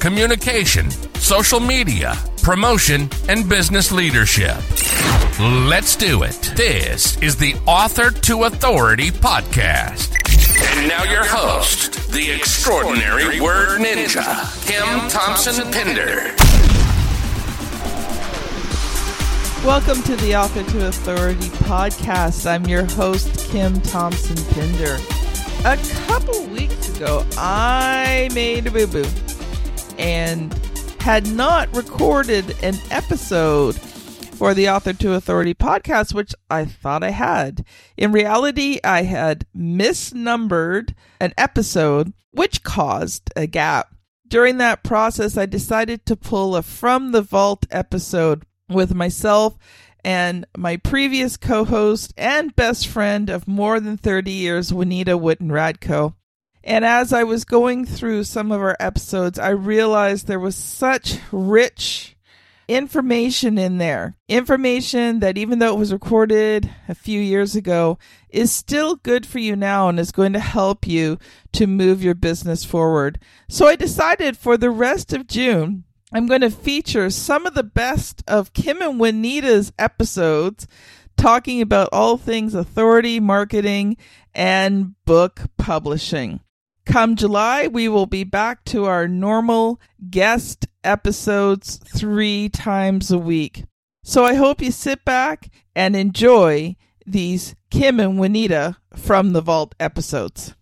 communication, social media, promotion, and business leadership. Let's do it. This is the Author to Authority podcast. And now your host, the extraordinary word ninja, Kim Thompson Pinder. Welcome to the Author to Authority podcast. I'm your host, Kim Thompson Pinder. A couple weeks ago, I made a boo boo and had not recorded an episode for the Author to Authority podcast, which I thought I had. In reality, I had misnumbered an episode, which caused a gap. During that process, I decided to pull a From the Vault episode with myself and my previous co host and best friend of more than 30 years, Juanita Wootton Radko. And as I was going through some of our episodes, I realized there was such rich information in there. Information that, even though it was recorded a few years ago, is still good for you now and is going to help you to move your business forward. So I decided for the rest of June I'm going to feature some of the best of Kim and Juanita's episodes talking about all things authority, marketing, and book publishing. Come July, we will be back to our normal guest episodes three times a week. So I hope you sit back and enjoy these Kim and Juanita from the Vault episodes.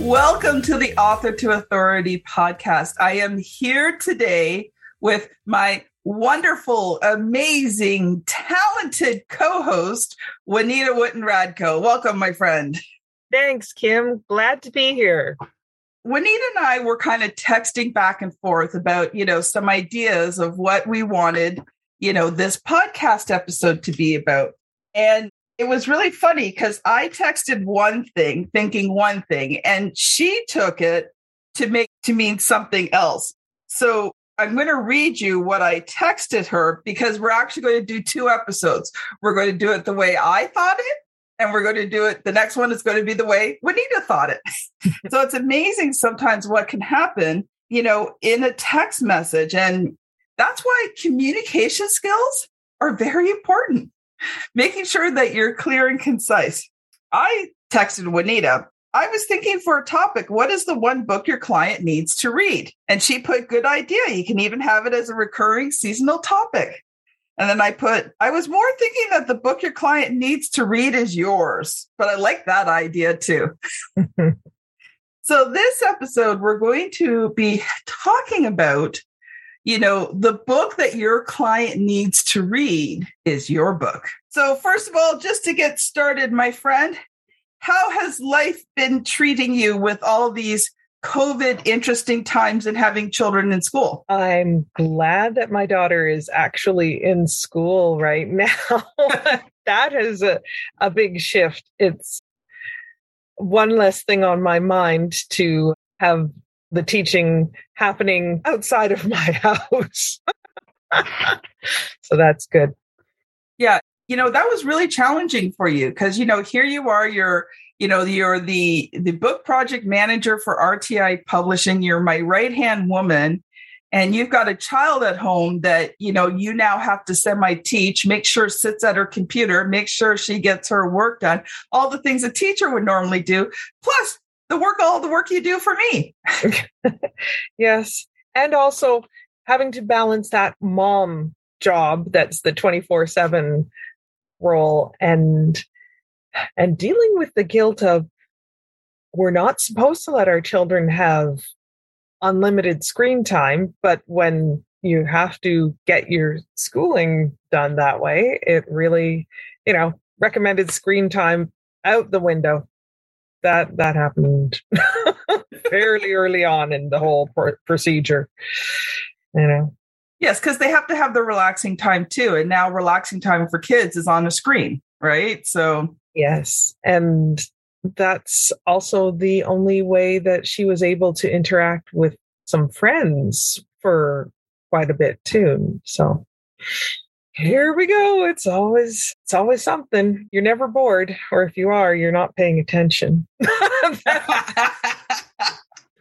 Welcome to the Author to Authority podcast. I am here today with my wonderful, amazing, talented co host, Juanita Wootton Radko. Welcome, my friend. Thanks, Kim. Glad to be here. Juanita and I were kind of texting back and forth about, you know, some ideas of what we wanted, you know, this podcast episode to be about. And it was really funny because I texted one thing thinking one thing and she took it to make to mean something else. So I'm going to read you what I texted her because we're actually going to do two episodes. We're going to do it the way I thought it and we're going to do it. The next one is going to be the way Juanita thought it. so it's amazing sometimes what can happen, you know, in a text message. And that's why communication skills are very important making sure that you're clear and concise. I texted Juanita. I was thinking for a topic, what is the one book your client needs to read? And she put, good idea. You can even have it as a recurring seasonal topic. And then I put, I was more thinking that the book your client needs to read is yours, but I like that idea too. so, this episode, we're going to be talking about you know, the book that your client needs to read is your book. So, first of all, just to get started, my friend, how has life been treating you with all these COVID interesting times and having children in school? I'm glad that my daughter is actually in school right now. that is a, a big shift. It's one less thing on my mind to have the teaching happening outside of my house. so that's good. Yeah. You know, that was really challenging for you because, you know, here you are, you're, you know, you're the the book project manager for RTI Publishing. You're my right-hand woman. And you've got a child at home that you know you now have to semi teach make sure sits at her computer make sure she gets her work done all the things a teacher would normally do plus the work all the work you do for me. Yes. And also having to balance that mom job that's the 24/7 role and and dealing with the guilt of we're not supposed to let our children have unlimited screen time but when you have to get your schooling done that way it really you know recommended screen time out the window that that happened fairly early on in the whole pr- procedure. You know. Yes, because they have to have the relaxing time too, and now relaxing time for kids is on a screen, right? So yes, and that's also the only way that she was able to interact with some friends for quite a bit too. So here we go. It's always it's always something. You're never bored, or if you are, you're not paying attention.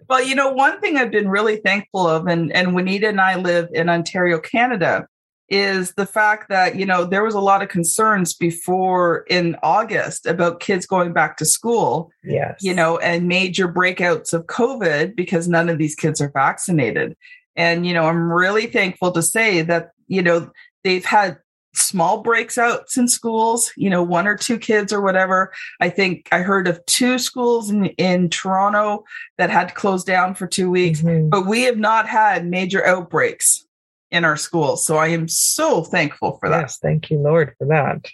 well, you know, one thing I've been really thankful of, and and Juanita and I live in Ontario, Canada, is the fact that you know there was a lot of concerns before in August about kids going back to school. Yes, you know, and major breakouts of COVID because none of these kids are vaccinated. And you know, I'm really thankful to say that you know They've had small breaks outs in schools, you know, one or two kids or whatever. I think I heard of two schools in, in Toronto that had to close down for two weeks, mm-hmm. but we have not had major outbreaks in our schools. So I am so thankful for that. Yes, thank you, Lord, for that.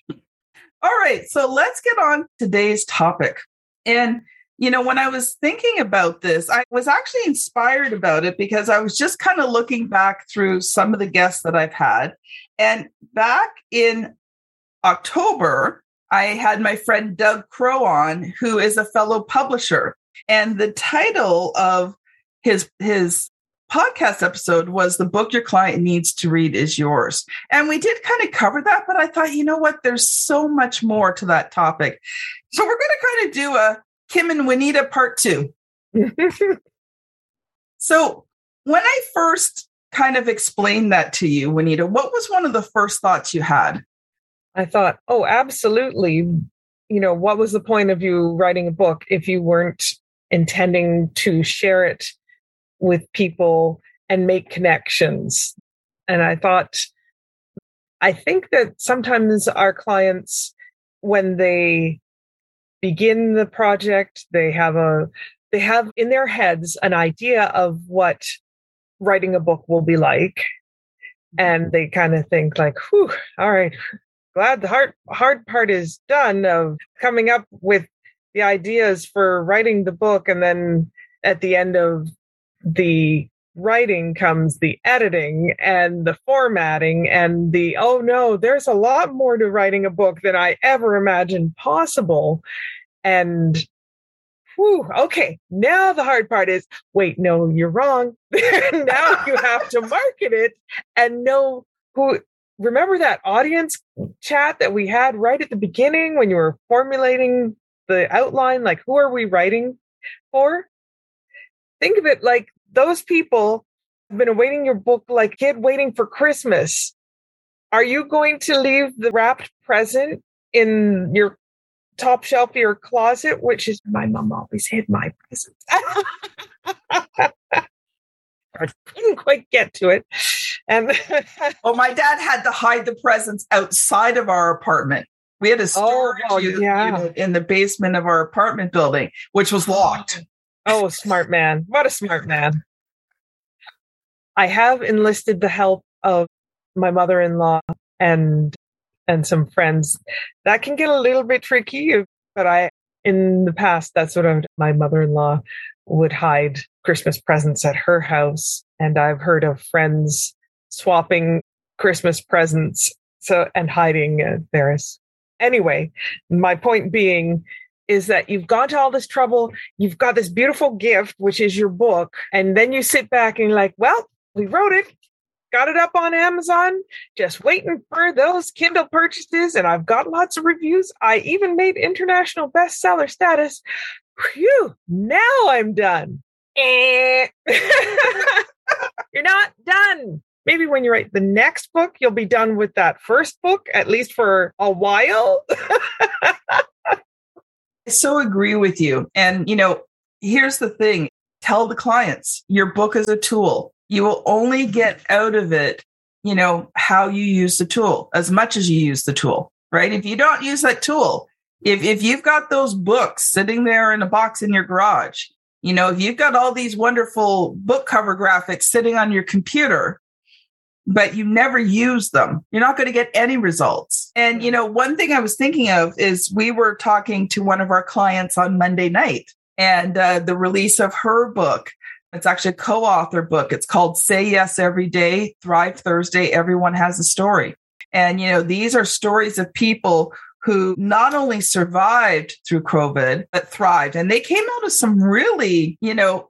All right, so let's get on today's topic. And you know, when I was thinking about this, I was actually inspired about it because I was just kind of looking back through some of the guests that I've had. And back in October, I had my friend Doug Crow on, who is a fellow publisher. And the title of his his podcast episode was the book your client needs to read is yours. And we did kind of cover that, but I thought, you know what, there's so much more to that topic. So we're going to kind of do a Kim and Juanita part two. so when I first kind of explained that to you, Juanita, what was one of the first thoughts you had? I thought, oh, absolutely. You know, what was the point of you writing a book if you weren't intending to share it with people and make connections? And I thought, I think that sometimes our clients, when they begin the project they have a they have in their heads an idea of what writing a book will be like and they kind of think like whew all right glad the hard hard part is done of coming up with the ideas for writing the book and then at the end of the writing comes the editing and the formatting and the oh no there's a lot more to writing a book than i ever imagined possible. And whew, okay now the hard part is wait no you're wrong. Now you have to market it and know who remember that audience chat that we had right at the beginning when you were formulating the outline? Like who are we writing for think of it like those people have been awaiting your book like kid waiting for Christmas. Are you going to leave the wrapped present in your top shelf of your closet, which is my mom always hid my presents. I couldn't quite get to it. And well, my dad had to hide the presents outside of our apartment. We had a oh, storage oh, yeah. unit in the basement of our apartment building, which was locked. Oh, smart man. What a smart man. I have enlisted the help of my mother-in-law and and some friends. That can get a little bit tricky, but I in the past that's what I, my mother-in-law would hide Christmas presents at her house and I've heard of friends swapping Christmas presents so and hiding uh, theirs. Anyway, my point being is that you've gone to all this trouble, you've got this beautiful gift, which is your book, and then you sit back and you're like, well, we wrote it, got it up on Amazon, just waiting for those Kindle purchases, and I've got lots of reviews. I even made international bestseller status. Phew, now I'm done. Eh. You're not done. Maybe when you write the next book, you'll be done with that first book, at least for a while. So agree with you. And, you know, here's the thing tell the clients your book is a tool you will only get out of it, you know, how you use the tool as much as you use the tool, right? If you don't use that tool, if, if you've got those books sitting there in a box in your garage, you know, if you've got all these wonderful book cover graphics sitting on your computer, but you never use them. You're not going to get any results. And, you know, one thing I was thinking of is we were talking to one of our clients on Monday night and uh, the release of her book. It's actually a co author book. It's called Say Yes Every Day, Thrive Thursday. Everyone has a story. And, you know, these are stories of people who not only survived through COVID, but thrived. And they came out of some really, you know,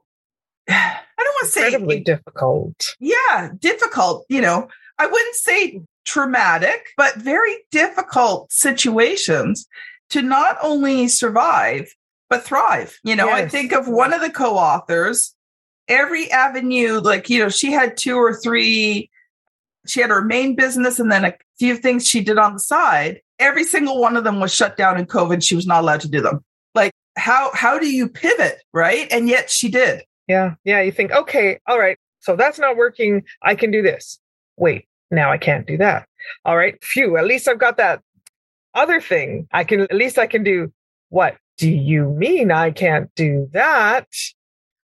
I don't want to say incredibly difficult. Yeah, difficult. You know, I wouldn't say traumatic, but very difficult situations to not only survive, but thrive. You know, yes. I think of one of the co authors, every avenue, like, you know, she had two or three, she had her main business and then a few things she did on the side. Every single one of them was shut down in COVID. She was not allowed to do them. Like, how how do you pivot, right? And yet she did. Yeah. Yeah. You think, okay, all right. So that's not working. I can do this. Wait, now I can't do that. All right. Phew. At least I've got that other thing. I can, at least I can do what do you mean I can't do that?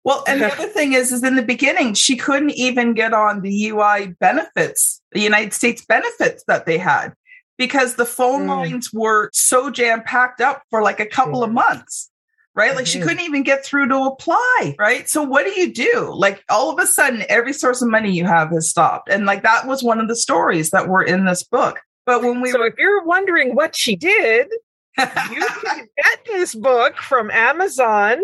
Well, and the other thing is, is in the beginning, she couldn't even get on the UI benefits, the United States benefits that they had because the phone mm. lines were so jam packed up for like a couple of months right? Like she mm-hmm. couldn't even get through to apply, right? So what do you do? Like all of a sudden, every source of money you have has stopped. And like that was one of the stories that were in this book. But when we So if you're wondering what she did, you can get this book from Amazon.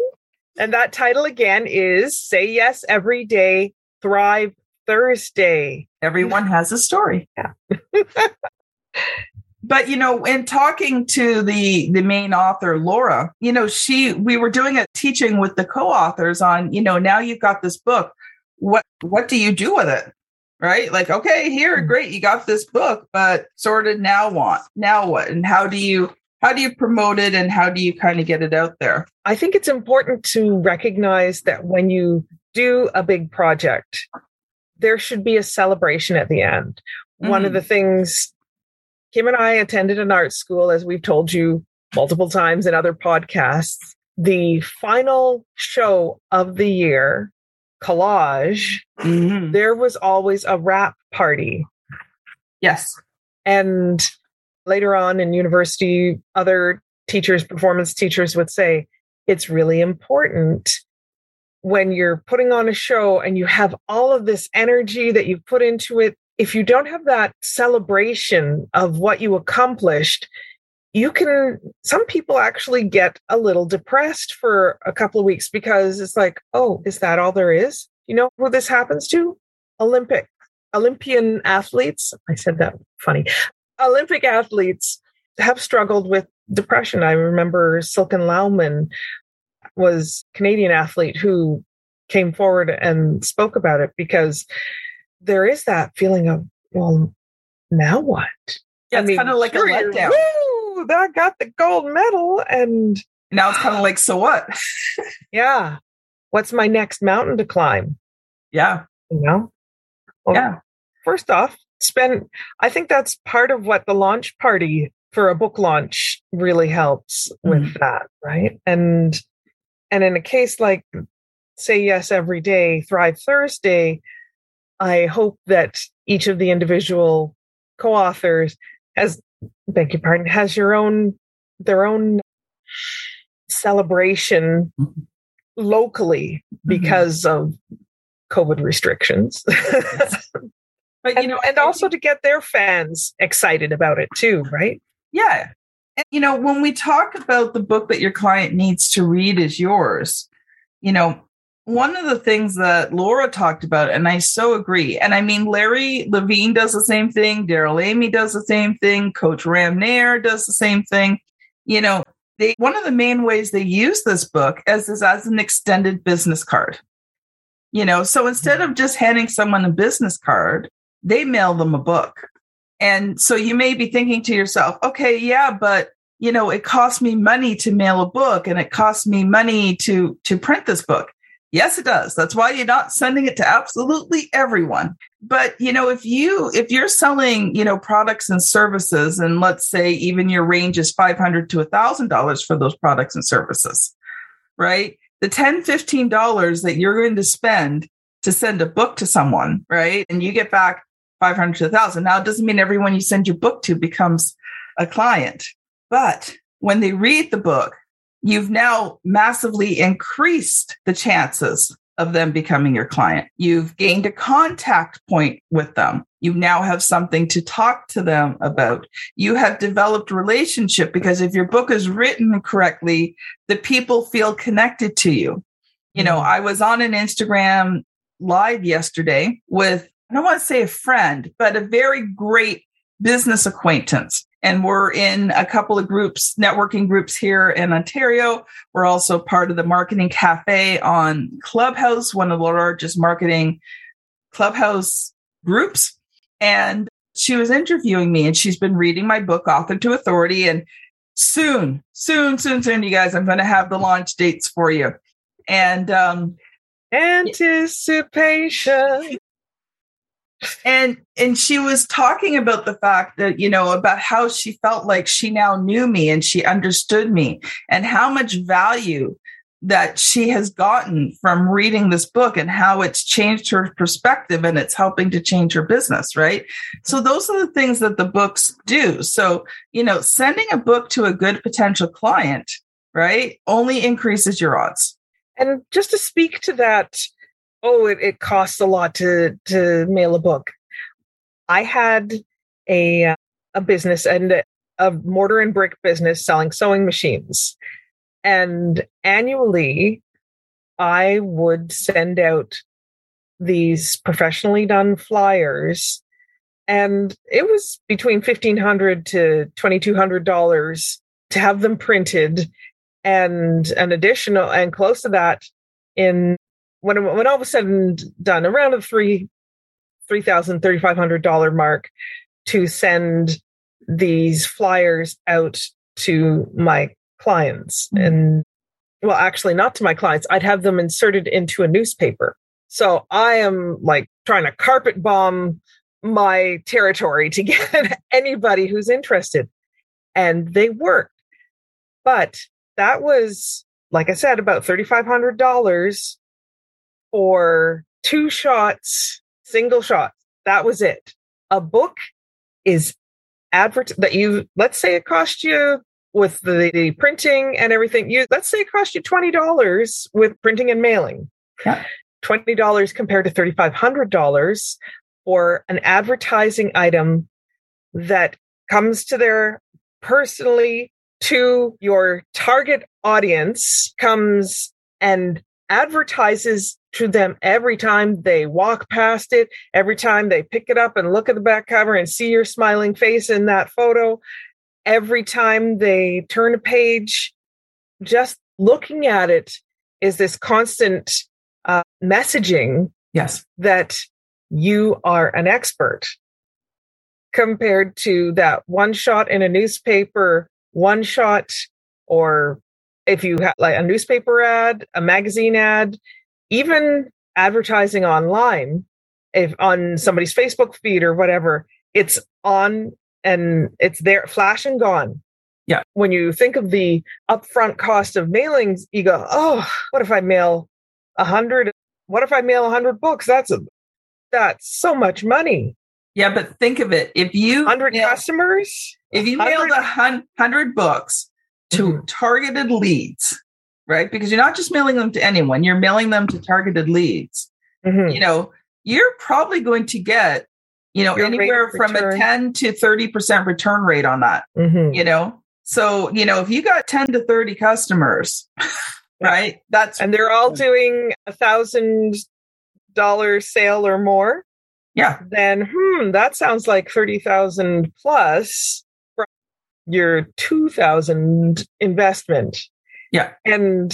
And that title again is Say Yes Every Day, Thrive Thursday. Everyone has a story. Yeah. but you know in talking to the the main author laura you know she we were doing a teaching with the co-authors on you know now you've got this book what what do you do with it right like okay here hmm. great you got this book but sort of now what now what and how do you how do you promote it and how do you kind of get it out there i think it's important to recognize that when you do a big project there should be a celebration at the end mm-hmm. one of mm-hmm. the things Kim and I attended an art school, as we've told you multiple times in other podcasts. The final show of the year, collage, mm-hmm. there was always a wrap party. Yes. And later on in university, other teachers, performance teachers would say, it's really important when you're putting on a show and you have all of this energy that you've put into it if you don't have that celebration of what you accomplished, you can, some people actually get a little depressed for a couple of weeks because it's like, oh, is that all there is? You know who this happens to? Olympic, Olympian athletes. I said that funny. Olympic athletes have struggled with depression. I remember Silken Laumann was Canadian athlete who came forward and spoke about it because there is that feeling of, well, now what? Yeah, it's kind of like sure, a letdown. Woo, that got the gold medal, and now it's kind of like, so what? yeah, what's my next mountain to climb? Yeah, you know. Well, yeah. First off, spend. I think that's part of what the launch party for a book launch really helps with mm-hmm. that, right? And and in a case like say yes every day, thrive Thursday, I hope that each of the individual co-authors has, beg your pardon, has your own their own celebration mm-hmm. locally mm-hmm. because of COVID restrictions. but you know, and, and also to get their fans excited about it too, right? Yeah. And you know, when we talk about the book that your client needs to read is yours, you know, one of the things that Laura talked about, and I so agree. And I mean, Larry Levine does the same thing, Darrell Amy does the same thing, Coach Ram Nair does the same thing. You know, they one of the main ways they use this book as is as an extended business card. You know, so instead of just handing someone a business card, they mail them a book. And so you may be thinking to yourself, okay, yeah, but you know, it costs me money to mail a book and it costs me money to to print this book Yes, it does. That's why you're not sending it to absolutely everyone. But, you know, if you, if you're selling, you know, products and services, and let's say even your range is 500 to a $1,000 for those products and services, right? The 10, $15 that you're going to spend to send a book to someone, right? And you get back 500 to a 1000 now it doesn't mean everyone you send your book to becomes a client but when they read the book you've now massively increased the chances of them becoming your client. You've gained a contact point with them. You now have something to talk to them about. You have developed relationship because if your book is written correctly, the people feel connected to you. You know, mm-hmm. I was on an Instagram live yesterday with, I don't want to say a friend, but a very great business acquaintance and we're in a couple of groups, networking groups here in Ontario. We're also part of the Marketing Cafe on Clubhouse, one of the largest marketing Clubhouse groups. And she was interviewing me and she's been reading my book, Author to Authority. And soon, soon, soon, soon, you guys, I'm going to have the launch dates for you. And um, anticipation and and she was talking about the fact that you know about how she felt like she now knew me and she understood me and how much value that she has gotten from reading this book and how it's changed her perspective and it's helping to change her business right? So those are the things that the books do. So you know sending a book to a good potential client right only increases your odds. And just to speak to that oh, it, it costs a lot to to mail a book. I had a a business and a mortar and brick business selling sewing machines, and annually, I would send out these professionally done flyers, and it was between fifteen hundred to twenty two hundred dollars to have them printed, and an additional and close to that in when when all was said and done, around the three three thousand thirty five hundred dollar mark to send these flyers out to my clients. Mm-hmm. and well actually not to my clients i'd have them inserted into a newspaper. So i am like trying to carpet bomb my territory to get anybody who's interested. And they worked but that was like i said about $3500 or two shots, single shots. That was it. A book is advert that you let's say it cost you with the, the printing and everything. You let's say it cost you twenty dollars with printing and mailing. Yeah. Twenty dollars compared to thirty five hundred dollars for an advertising item that comes to their personally to your target audience comes and advertises to them every time they walk past it, every time they pick it up and look at the back cover and see your smiling face in that photo, every time they turn a page, just looking at it is this constant uh, messaging yes. that you are an expert compared to that one shot in a newspaper one shot or if you have like a newspaper ad, a magazine ad, even advertising online, if on somebody's Facebook feed or whatever, it's on and it's there, flash and gone. Yeah. When you think of the upfront cost of mailings, you go, oh, what if I mail a hundred? What if I mail a hundred books? That's a, that's so much money. Yeah, but think of it. If you hundred customers, if you mailed a hundred books, to mm-hmm. targeted leads, right? Because you're not just mailing them to anyone, you're mailing them to targeted leads. Mm-hmm. You know, you're probably going to get, you know, Your anywhere from return. a 10 to 30% return rate on that, mm-hmm. you know? So, you know, if you got 10 to 30 customers, right? That's and they're all doing a thousand dollar sale or more. Yeah. Then, hmm, that sounds like 30,000 plus your 2000 investment. Yeah. And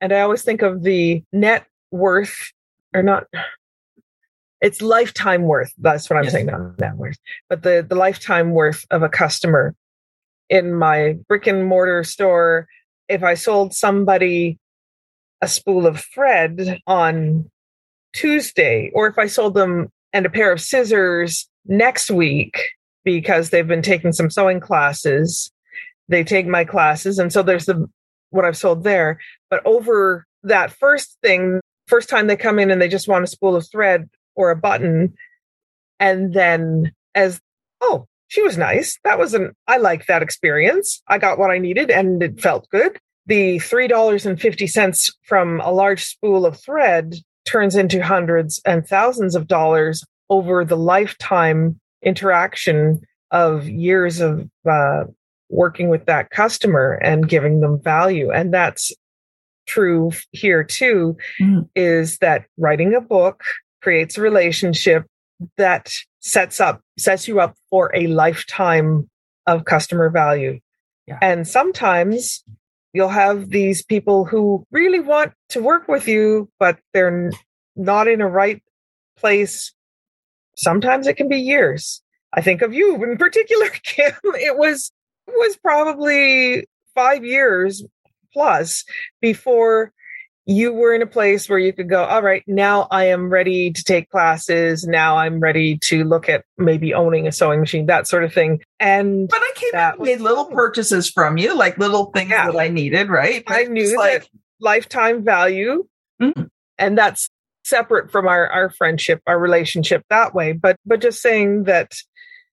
and I always think of the net worth or not it's lifetime worth. That's what I'm yes. saying, not net worth, but the the lifetime worth of a customer in my brick and mortar store. If I sold somebody a spool of thread on Tuesday, or if I sold them and a pair of scissors next week, because they've been taking some sewing classes. They take my classes. And so there's the what I've sold there. But over that first thing, first time they come in and they just want a spool of thread or a button, And then as, oh, she was nice. That was an, I like that experience. I got what I needed and it felt good. The $3.50 from a large spool of thread turns into hundreds and thousands of dollars over the lifetime interaction of years of uh, working with that customer and giving them value. And that's true here too, mm. is that writing a book creates a relationship that sets up, sets you up for a lifetime of customer value. Yeah. And sometimes you'll have these people who really want to work with you, but they're not in a right place. Sometimes it can be years. I think of you in particular, Kim. It was was probably five years plus before you were in a place where you could go, all right, now I am ready to take classes. Now I'm ready to look at maybe owning a sewing machine, that sort of thing. And but I came and made little purchases from you, like little things yeah. that I needed, right? But I knew like, lifetime value. Mm-hmm. And that's separate from our, our friendship, our relationship that way. But but just saying that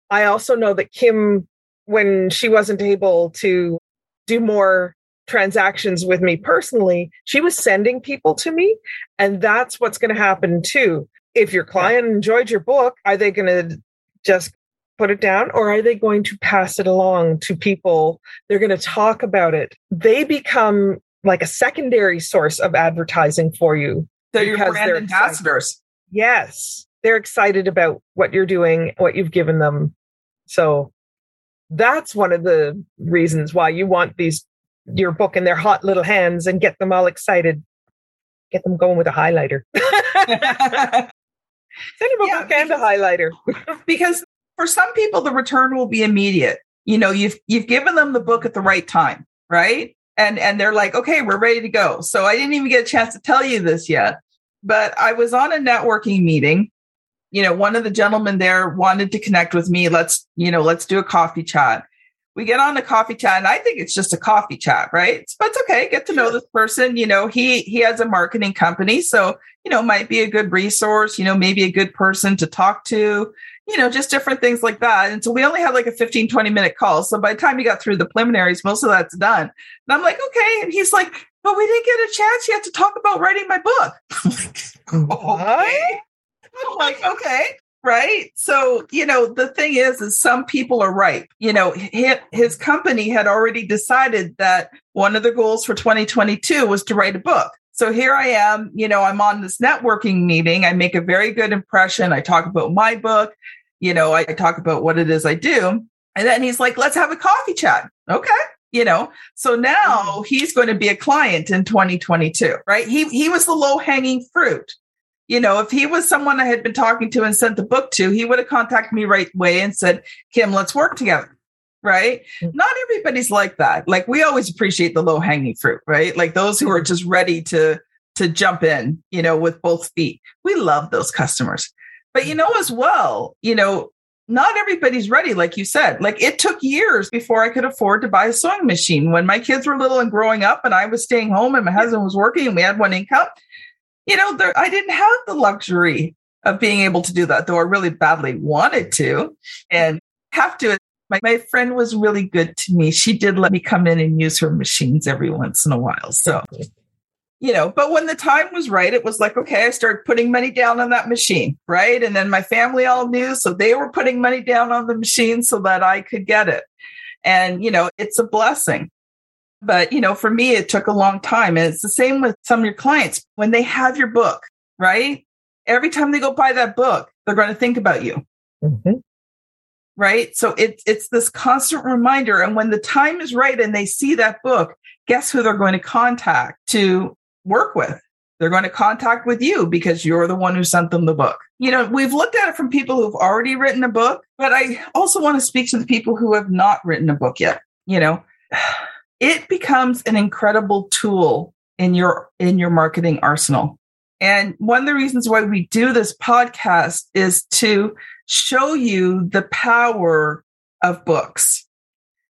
I also know that Kim, when she wasn't able to do more transactions with me personally, she was sending people to me. And that's what's going to happen too. If your client enjoyed your book, are they going to just put it down or are they going to pass it along to people? They're going to talk about it. They become like a secondary source of advertising for you. So your brand ambassadors. Yes. They're excited about what you're doing, what you've given them. So that's one of the reasons why you want these your book in their hot little hands and get them all excited. Get them going with a highlighter. Send them a yeah, book and a highlighter. because for some people, the return will be immediate. You know, you've you've given them the book at the right time, right? And and they're like, okay, we're ready to go. So I didn't even get a chance to tell you this yet, but I was on a networking meeting. You know, one of the gentlemen there wanted to connect with me. Let's, you know, let's do a coffee chat. We get on a coffee chat and i think it's just a coffee chat right? But it's okay. Get to know this person. You know he he has a marketing company so you know might be a good resource you know maybe a good person to talk to you know just different things like that. And so we only had like a 15 20 minute call. So by the time you got through the preliminaries most of that's done. And i'm like okay. And he's like but we didn't get a chance yet to talk about writing my book. I'm like, okay. Oh I'm like okay. Right? So you know the thing is is some people are ripe. You know his, his company had already decided that one of the goals for 2022 was to write a book. So here i am you know i'm on this networking meeting. I make a very good impression. I talk about my book. You know i talk about what it is i do. And then he's like let's have a coffee chat. Okay you know so now mm-hmm. he's going to be a client in 2022 right he he was the low hanging fruit you know, if he was someone I had been talking to and sent the book to, he would have contacted me right away and said, Kim, let's work together. Right. Mm-hmm. Not everybody's like that. Like we always appreciate the low hanging fruit, right? Like those who are just ready to, to jump in, you know, with both feet. We love those customers. But you know, as well, you know, not everybody's ready, like you said. Like it took years before I could afford to buy a sewing machine. When my kids were little and growing up, and I was staying home and my husband was working and we had one income, you know, there, I didn't have the luxury of being able to do that, though I really badly wanted to and have to. My, my friend was really good to me. She did let me come in and use her machines every once in a while. So, you know, but when the time was right, it was like, okay, I started putting money down on that machine, right? And then my family all knew. So they were putting money down on the machine so that I could get it. And, you know, it's a blessing. But, you know, for me, it took a long time. And it's the same with some of your clients. When they have your book, right? Every time they go buy that book, they're going to think about you. Mm-hmm. Right. So it's, it's this constant reminder. And when the time is right and they see that book, guess who they're going to contact to work with? They're going to contact with you because you're the one who sent them the book. You know, we've looked at it from people who've already written a book, but I also want to speak to the people who have not written a book yet. You know, it becomes an incredible tool in your in your marketing arsenal. And one of the reasons why we do this podcast is to show you the power of books.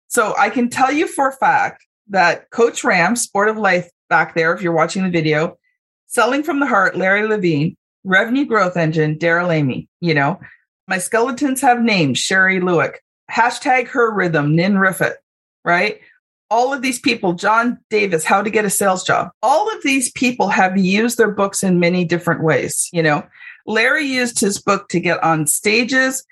So I can tell you for a fact that Coach Ram, Sport of Life back there, if you're watching the video, Selling from the Heart, Larry Levine, Revenue Growth Engine, Darrell Amy, you know, My skeletons have names, Sherry Lewick. Hashtag her rhythm, Nin Riffit, right? All of these people, John Davis, How to Get a Sales Job. All of these people have used their books in many different ways. You know, Larry used his book to get on stages.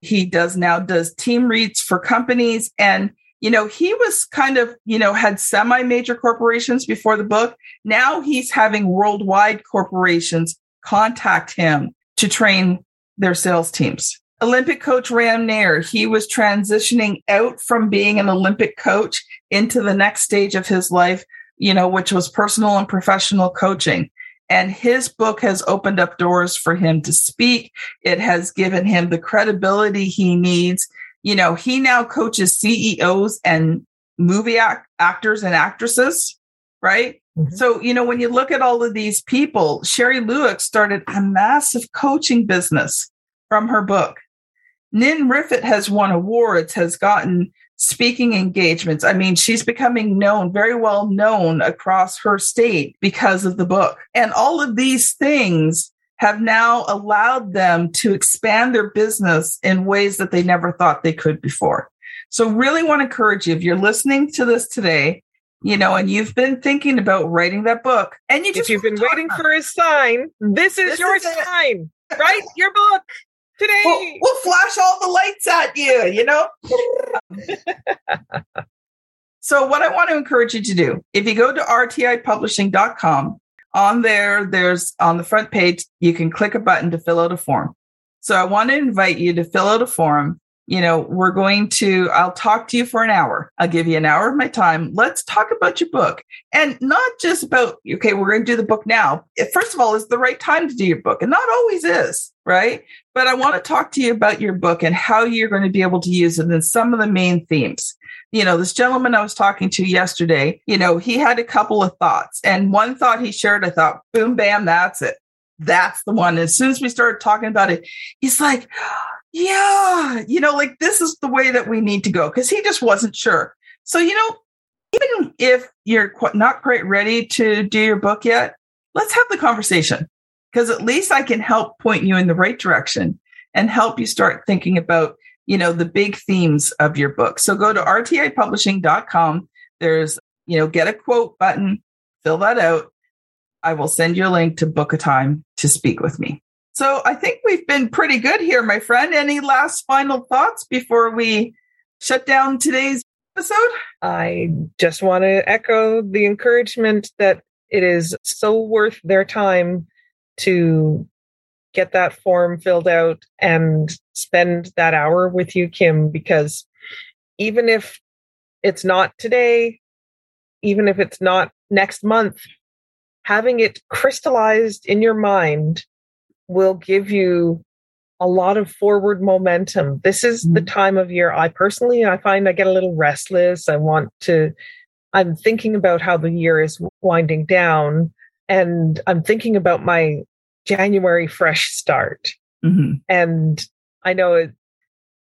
He does now does team reads for companies. And, you know, he was kind of, you know, had semi major corporations before the book. Now he's having worldwide corporations contact him to train their sales teams. Olympic coach Ram Nair, he was transitioning out from being an Olympic coach into the next stage of his life, you know, which was personal and professional coaching. And his book has opened up doors for him to speak. It has given him the credibility he needs. You know, he now coaches CEOs and movie act- actors and actresses, right? Mm-hmm. So, you know, when you look at all of these people, Sherry Lewick started a massive coaching business from her book. Nin Riffit has won awards, has gotten speaking engagements. I mean, she's becoming known, very well known across her state because of the book. And all of these things have now allowed them to expand their business in ways that they never thought they could before. So really want to encourage you if you're listening to this today you know, and you've been thinking about writing that book, and you just if you've been waiting for a sign, this is this your is sign. Write your book today. We'll, we'll flash all the lights at you. You know. so, what I want to encourage you to do, if you go to rtipublishing.com, on there, there's on the front page, you can click a button to fill out a form. So, I want to invite you to fill out a form you know, we're going to, I'll talk to you for an hour. I'll give you an hour of my time. Let's talk about your book and not just about, okay, we're going to do the book now. First of all, is the right time to do your book and not always is, right? But I want to talk to you about your book and how you're going to be able to use it and some of the main themes. You know, this gentleman I was talking to yesterday, you know, he had a couple of thoughts and one thought he shared, I thought, boom, bam, that's it. That's the one. As soon as we started talking about it, he's like, yeah, you know, like this is the way that we need to go because he just wasn't sure. So, you know, even if you're not quite ready to do your book yet, let's have the conversation because at least I can help point you in the right direction and help you start thinking about, you know, the big themes of your book. So go to rtipublishing.com. There's, you know, get a quote button, fill that out. I will send you a link to book a time to speak with me. So I think we've been pretty good here, my friend. Any last final thoughts before we shut down today's episode? I just want to echo the encouragement that it is so worth their time to get that form filled out and spend that hour with you, Kim, because even if it's not today, even if it's not next month, having it crystallized in your mind will give you a lot of forward momentum. This is mm-hmm. the time of year I personally I find I get a little restless. I want to I'm thinking about how the year is winding down and I'm thinking about my January fresh start. Mm-hmm. And I know it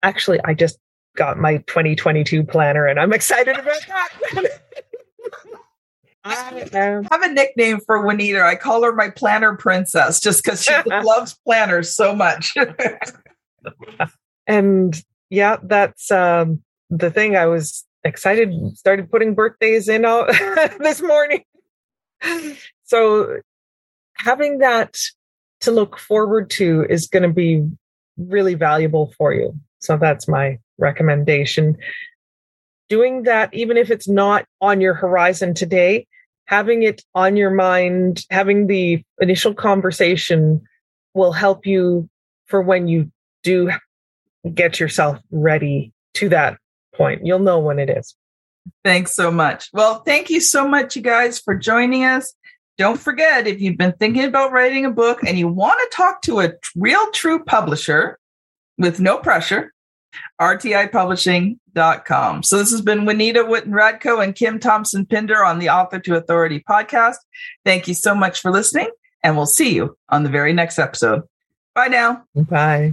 actually I just got my 2022 planner and I'm excited about that. I have a nickname for Juanita. I call her my planner princess just because she loves planners so much. and yeah, that's um, the thing. I was excited, started putting birthdays in out this morning. So having that to look forward to is going to be really valuable for you. So that's my recommendation. Doing that, even if it's not on your horizon today, having it on your mind, having the initial conversation will help you for when you do get yourself ready to that point. You'll know when it is. Thanks so much. Well, thank you so much, you guys, for joining us. Don't forget, if you've been thinking about writing a book and you want to talk to a real, true publisher with no pressure, rtipublishing.com. So this has been Juanita Wootton Radko and Kim Thompson Pinder on the Author to Authority podcast. Thank you so much for listening, and we'll see you on the very next episode. Bye now. Bye.